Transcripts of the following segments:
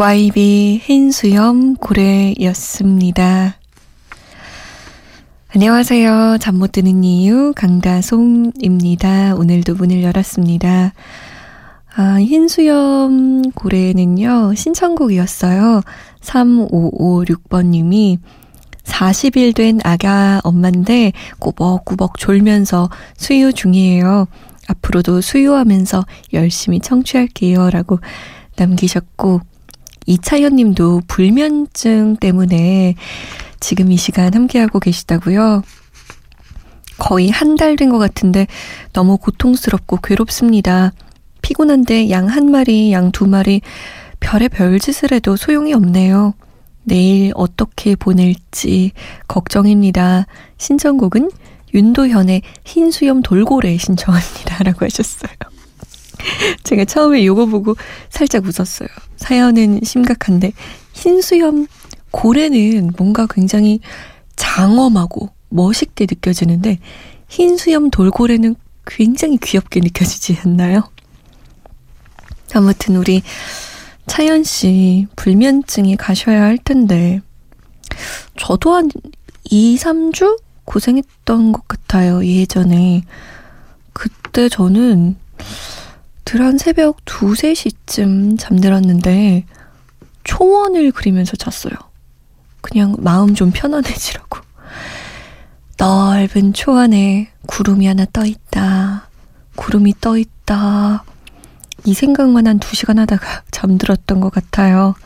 YB 흰수염 고래였습니다. 안녕하세요. 잠 못 드는 이유 강다솜입니다. 오늘도 문을 열었습니다. 아, 흰수염 고래는요, 신청곡이었어요. 3556번님이 40일 된 아가 엄마인데 꾸벅꾸벅 졸면서 수유 중이에요. 앞으로도 수유하면서 열심히 청취할게요. 라고 남기셨고, 이차연 님도 불면증 때문에 지금 이 시간 함께하고 계시다고요. 거의 한 달 된 것 같은데 너무 고통스럽고 괴롭습니다. 피곤한데 양 한 마리, 양 두 마리 별의 별짓을 해도 소용이 없네요. 내일 어떻게 보낼지 걱정입니다. 신청곡은 윤도현의 흰수염 돌고래 신청합니다. 라고 하셨어요. 제가 처음에 요거 보고 살짝 웃었어요. 사연은 심각한데 흰수염 고래는 뭔가 굉장히 장엄하고 멋있게 느껴지는데 흰수염 돌고래는 굉장히 귀엽게 느껴지지 않나요? 아무튼 우리 차연 씨 불면증이 가셔야 할 텐데 저도 한 2, 3주 고생했던 것 같아요. 예전에 그때 저는 들한 새벽 2, 3시쯤 잠들었는데 초원을 그리면서 잤어요. 그냥 마음 좀 편안해지라고. 넓은 초원에 구름이 하나 떠 있다. 구름이 떠 있다. 이 생각만 한 2시간 하다가 잠들었던 것 같아요.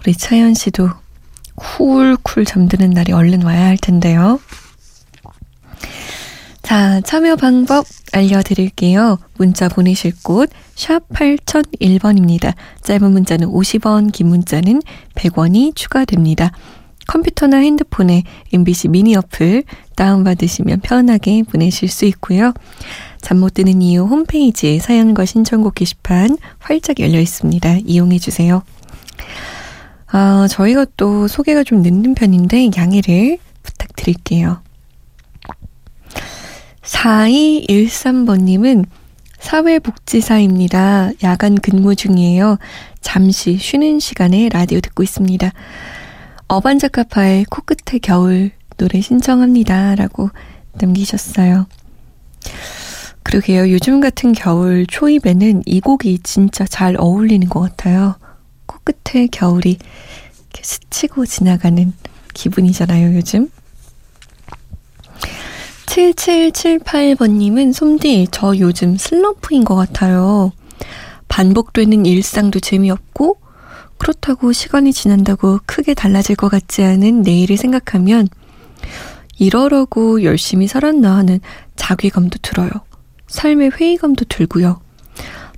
우리 차연 씨도 쿨쿨 잠드는 날이 얼른 와야 할 텐데요. 자, 참여 방법 알려드릴게요. 문자 보내실 곳, 샵 8001번입니다. 짧은 문자는 50원, 긴 문자는 100원이 추가됩니다. 컴퓨터나 핸드폰에 MBC 미니 어플 다운받으시면 편하게 보내실 수 있고요. 잠 못 드는 이유 홈페이지에 사연과 신청곡 게시판 활짝 열려 있습니다. 이용해 주세요. 아, 저희가 또 소개가 좀 늦는 편인데 양해를 부탁드릴게요. 4213번님은 사회복지사입니다. 야간 근무 중이에요. 잠시 쉬는 시간에 라디오 듣고 있습니다. 어반자카파의 코끝의 겨울 노래 신청합니다. 라고 남기셨어요. 그러게요. 요즘 같은 겨울 초입에는 이 곡이 진짜 잘 어울리는 것 같아요. 코끝의 겨울이 스치고 지나가는 기분이잖아요, 요즘. 7778번님은 솜디, 저 요즘 슬럼프인 것 같아요. 반복되는 일상도 재미없고, 그렇다고 시간이 지난다고 크게 달라질 것 같지 않은 내일을 생각하면, 이러려고 열심히 살았나 하는 자괴감도 들어요. 삶의 회의감도 들고요.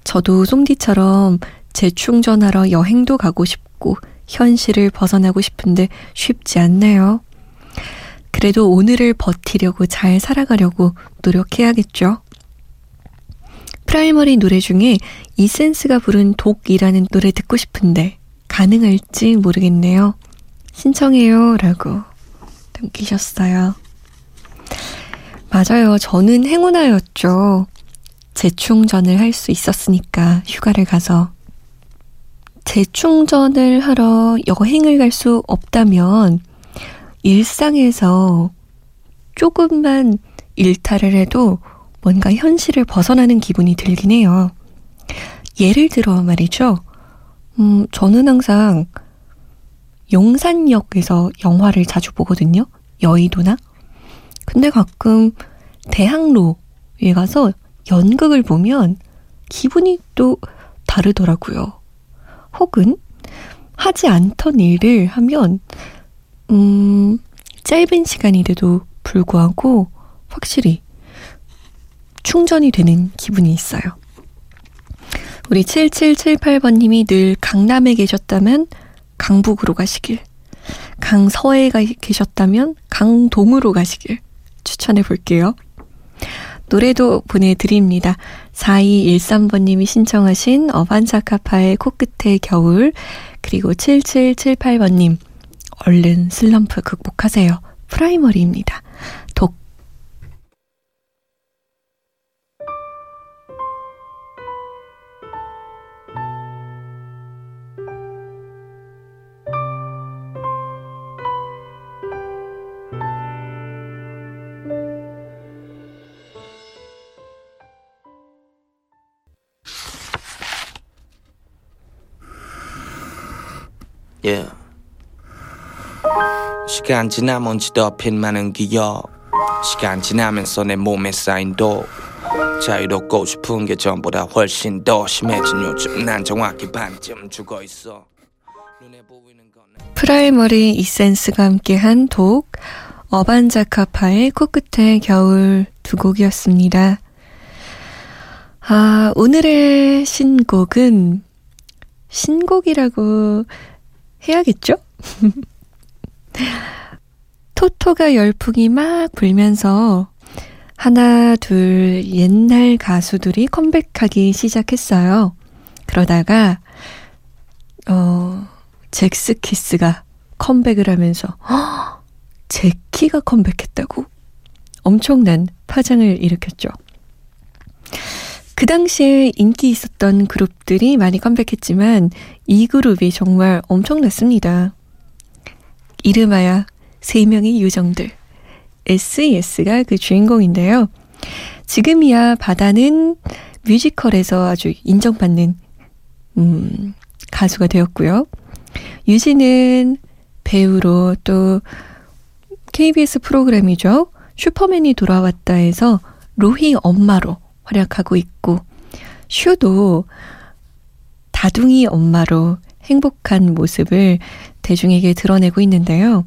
저도 솜디처럼 재충전하러 여행도 가고 싶고, 현실을 벗어나고 싶은데 쉽지 않네요. 그래도 오늘을 버티려고 잘 살아가려고 노력해야겠죠. 프라이머리 노래 중에 이센스가 부른 독이라는 노래 듣고 싶은데 가능할지 모르겠네요. 신청해요. 라고 남기셨어요. 맞아요. 저는 행운아였죠. 재충전을 할 수 있었으니까 휴가를 가서 재충전을 하러 여행을 갈 수 없다면 일상에서 조금만 일탈을 해도 뭔가 현실을 벗어나는 기분이 들긴 해요. 예를 들어 말이죠. 음, 저는 항상 용산역에서 영화를 자주 보거든요. 여의도나. 근데 가끔 대학로에 가서 연극을 보면 기분이 또 다르더라고요. 혹은 하지 않던 일을 하면 음, 짧은 시간인데도 불구하고 확실히 충전이 되는 기분이 있어요. 우리 7778번님이 늘 강남에 계셨다면 강북으로 가시길, 강서에 계셨다면 강동으로 가시길 추천해 볼게요. 노래도 보내드립니다. 4213번님이 신청하신 어반자카파의 코끝의 겨울, 그리고 7778번님, 얼른 슬럼프 극복하세요. 프라이머리입니다. 독 Yeah. 시간 지나 먼지 덮인 많은 기억 시간 지나면서 내 몸에 쌓인 독 자유롭고 싶은 게 전보다 훨씬 더 심해진 요즘. 난 정확히 반쯤 죽어 있어. 프라이머리 이센스가 함께한 독 어반자카파의 코끝의 겨울 두 곡이었습니다. 아, 오늘의 신곡은 신곡이라고 해야겠죠? 토토가 열풍이 막 불면서 하나, 둘, 옛날 가수들이 컴백하기 시작했어요. 그러다가, 어, 잭스키스가 컴백을 하면서, 허! 제키가 컴백했다고? 엄청난 파장을 일으켰죠. 그 당시에 인기 있었던 그룹들이 많이 컴백했지만 이 그룹이 정말 엄청났습니다. 이름하여 세 명의 요정들. SES가 그 주인공인데요. 지금이야 바다는 뮤지컬에서 아주 인정받는 음, 가수가 되었고요. 유진은 배우로 또 KBS 프로그램이죠. 슈퍼맨이 돌아왔다 해서 로희 엄마로 활약하고 있고 슈도 다둥이 엄마로 행복한 모습을 대중에게 드러내고 있는데요.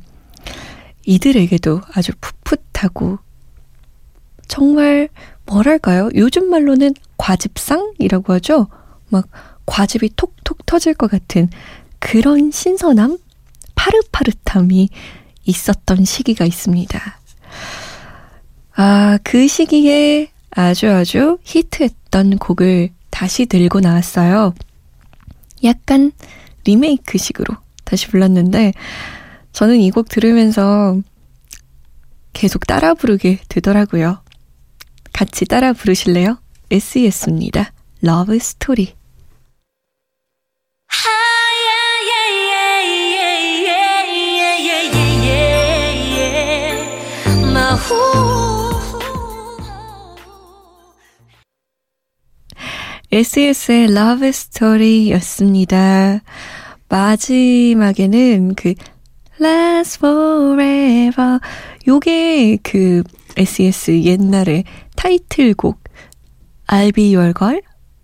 이들에게도 아주 풋풋하고 정말 뭐랄까요? 요즘 말로는 과즙상이라고 하죠. 막 과즙이 톡톡 터질 것 같은 그런 신선함, 파릇파릇함이 있었던 시기가 있습니다. 아, 그 시기에 아주 아주 히트했던 곡을 다시 들고 나왔어요. 약간 리메이크 식으로 다시 불렀는데 저는 이 곡 들으면서 계속 따라 부르게 되더라고요. 같이 따라 부르실래요? SES입니다. Love Story. SES의 Love Story 였습니다. 마지막에는 그 Last Forever 요게 그 SES 옛날에 타이틀곡 Your Girl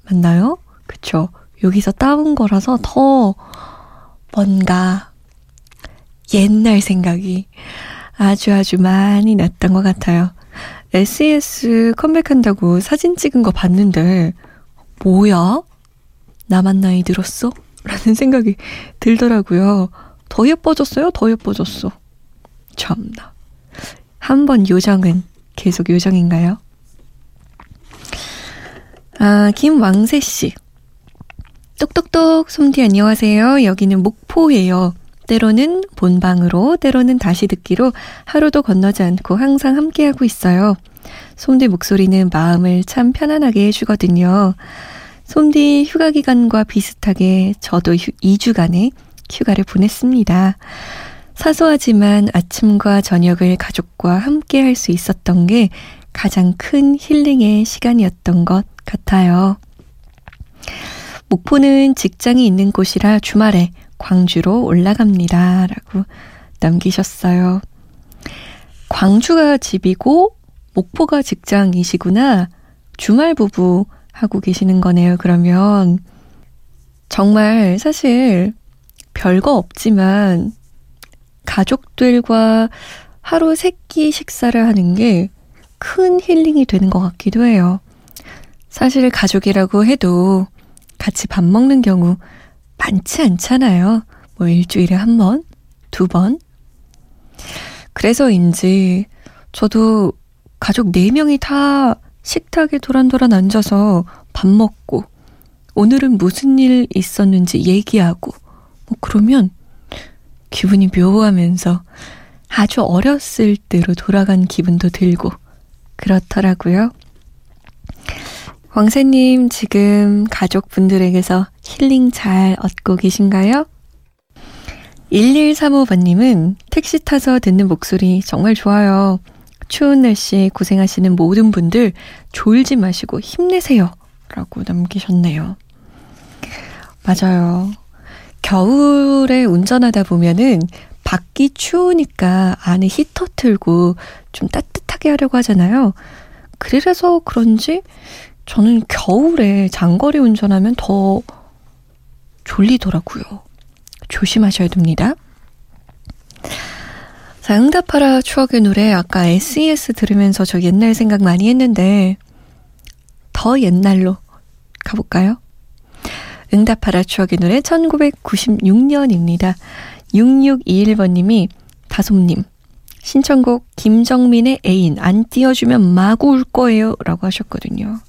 맞나요? 그쵸. 여기서 따온 거라서 더 뭔가 옛날 생각이 아주 아주 많이 났던 것 같아요. SES 컴백한다고 사진 찍은 거 봤는데 뭐야? 나만 나이 들었어? 라는 생각이 들더라고요. 더 예뻐졌어요? 더 예뻐졌어. 참나. 한 번 요정은 계속 요정인가요? 아, 김왕세 씨. 똑똑똑 솜디 안녕하세요. 여기는 목포예요. 때로는 본방으로, 때로는 다시 듣기로 하루도 건너지 않고 항상 함께하고 있어요. 솜디 목소리는 마음을 참 편안하게 해주거든요. 솜디 휴가 기간과 비슷하게 저도 휴, 2주간의 휴가를 보냈습니다. 사소하지만 아침과 저녁을 가족과 함께 할 수 있었던 게 가장 큰 힐링의 시간이었던 것 같아요. 목포는 직장이 있는 곳이라 주말에 광주로 올라갑니다. 라고 남기셨어요. 광주가 집이고 목포가 직장이시구나. 주말 부부 하고 계시는 거네요. 그러면 정말 사실 별거 없지만 가족들과 하루 세 끼 식사를 하는 게 큰 힐링이 되는 것 같기도 해요. 사실 가족이라고 해도 같이 밥 먹는 경우 많지 않잖아요. 뭐 일주일에 한 번, 두 번. 그래서인지 저도 가족 네명이 다 식탁에 도란도란 앉아서 밥 먹고 오늘은 무슨 일 있었는지 얘기하고 뭐 그러면 기분이 묘하면서 아주 어렸을 때로 돌아간 기분도 들고 그렇더라고요. 왕새님 지금 가족분들에게서 힐링 잘 얻고 계신가요? 1135번님은 택시 타서 듣는 목소리 정말 좋아요. 추운 날씨 고생하시는 모든 분들 졸지 마시고 힘내세요. 라고 남기셨네요. 맞아요. 겨울에 운전하다 보면은 밖이 추우니까 안에 히터 틀고 좀 따뜻하게 하려고 하잖아요. 그래서 그런지 저는 겨울에 장거리 운전하면 더 졸리더라고요. 조심하셔야 됩니다. 자, 응답하라 추억의 노래. 아까 SES 들으면서 저 옛날 생각 많이 했는데, 더 옛날로 가볼까요? 응답하라 추억의 노래 1996년입니다. 6621번님이 다솜님, 신청곡 김정민의 애인 안 띄워주면 마구 울 거예요. 라고 하셨거든요.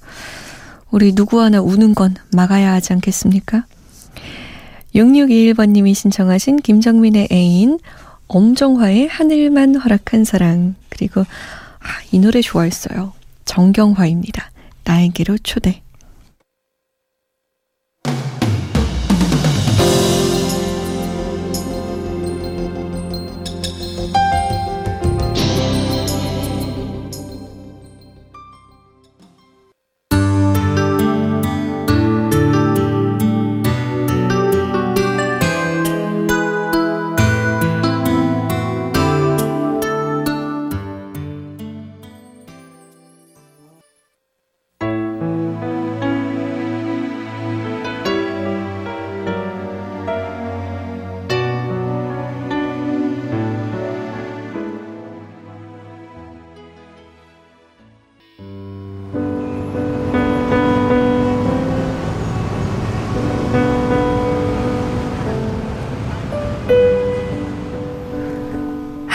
우리 누구 하나 우는 건 막아야 하지 않겠습니까? 6621번님이 신청하신 김정민의 애인 엄정화의 하늘만 허락한 사랑 그리고 아, 이 노래 좋아했어요. 정경화입니다. 나에게로 초대.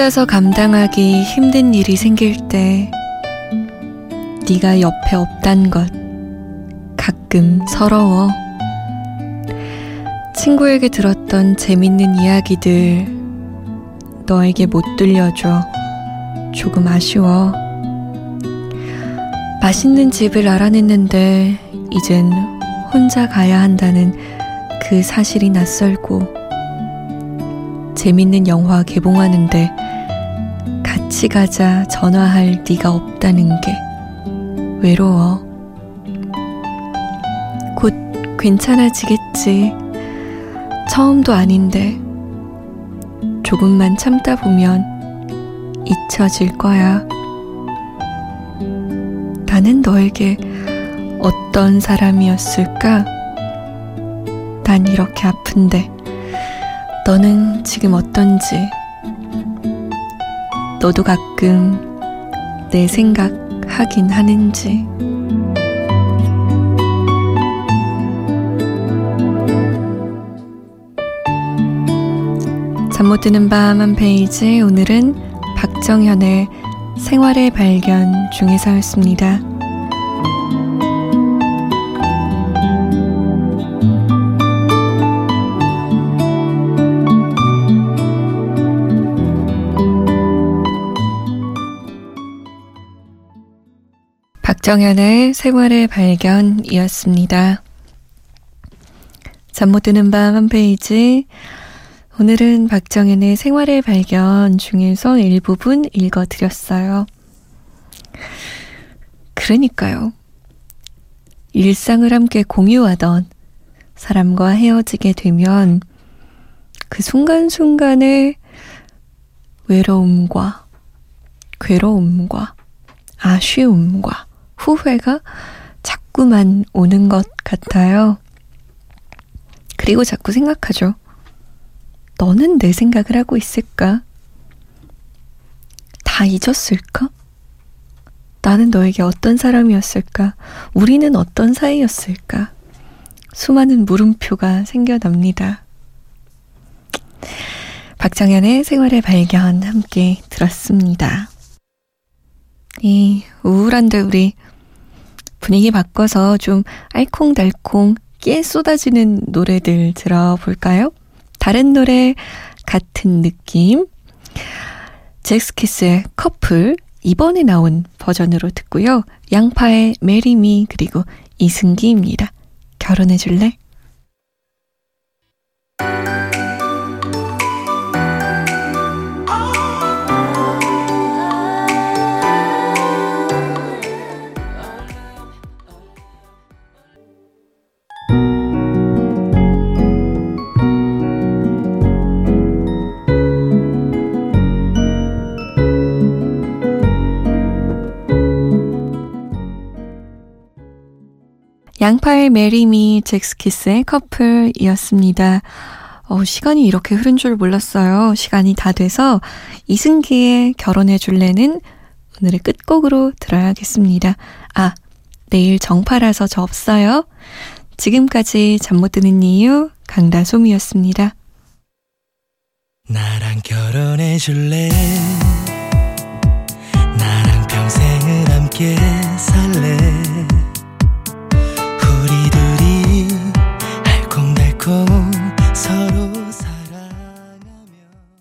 혼자서 감당하기 힘든 일이 생길 때 네가 옆에 없단 것 가끔 서러워. 친구에게 들었던 재밌는 이야기들 너에게 못 들려줘. 조금 아쉬워. 맛있는 집을 알아냈는데 이젠 혼자 가야 한다는 그 사실이 낯설고 재밌는 영화 개봉하는데 같이 가자 전화할 네가 없다는 게 외로워. 곧 괜찮아지겠지. 처음도 아닌데 조금만 참다 보면 잊혀질 거야. 나는 너에게 어떤 사람이었을까? 난 이렇게 아픈데. 너는 지금 어떤지, 너도 가끔 내 생각 하긴 하는지. 잠 못 드는 밤 한 페이지, 오늘은 박정현의 생활의 발견 중에서였습니다. 박정현의 생활의 발견이었습니다. 잠 못 드는 밤 한 페이지. 오늘은 박정현의 생활의 발견 중에서 일부분 읽어드렸어요. 그러니까요. 일상을 함께 공유하던 사람과 헤어지게 되면 그 순간순간의 외로움과 괴로움과 아쉬움과 후회가 자꾸만 오는 것 같아요. 그리고 자꾸 생각하죠. 너는 내 생각을 하고 있을까? 다 잊었을까? 나는 너에게 어떤 사람이었을까? 우리는 어떤 사이였을까? 수많은 물음표가 생겨납니다. 박정현의 생활의 발견 함께 들었습니다. 이 우울한데 우리 분위기 바꿔서 좀 알콩달콩 깨 쏟아지는 노래들 들어볼까요? 다른 노래 같은 느낌. 젝스키스의 커플 이번에 나온 버전으로 듣고요. 양파의 Marry Me 그리고 이승기입니다. 결혼해 줄래? 양파의 Marry Me 젝스키스의 커플이었습니다. 어, 시간이 이렇게 흐른 줄 몰랐어요. 시간이 다 돼서 이승기의 결혼해 줄래는 오늘의 끝곡으로 들어야겠습니다. 아, 내일 정파라서 저 없어요. 지금까지 잠 못 드는 이유 강다솜이었습니다. 나랑 결혼해 줄래? 나랑 평생을 함께 살래? beautiful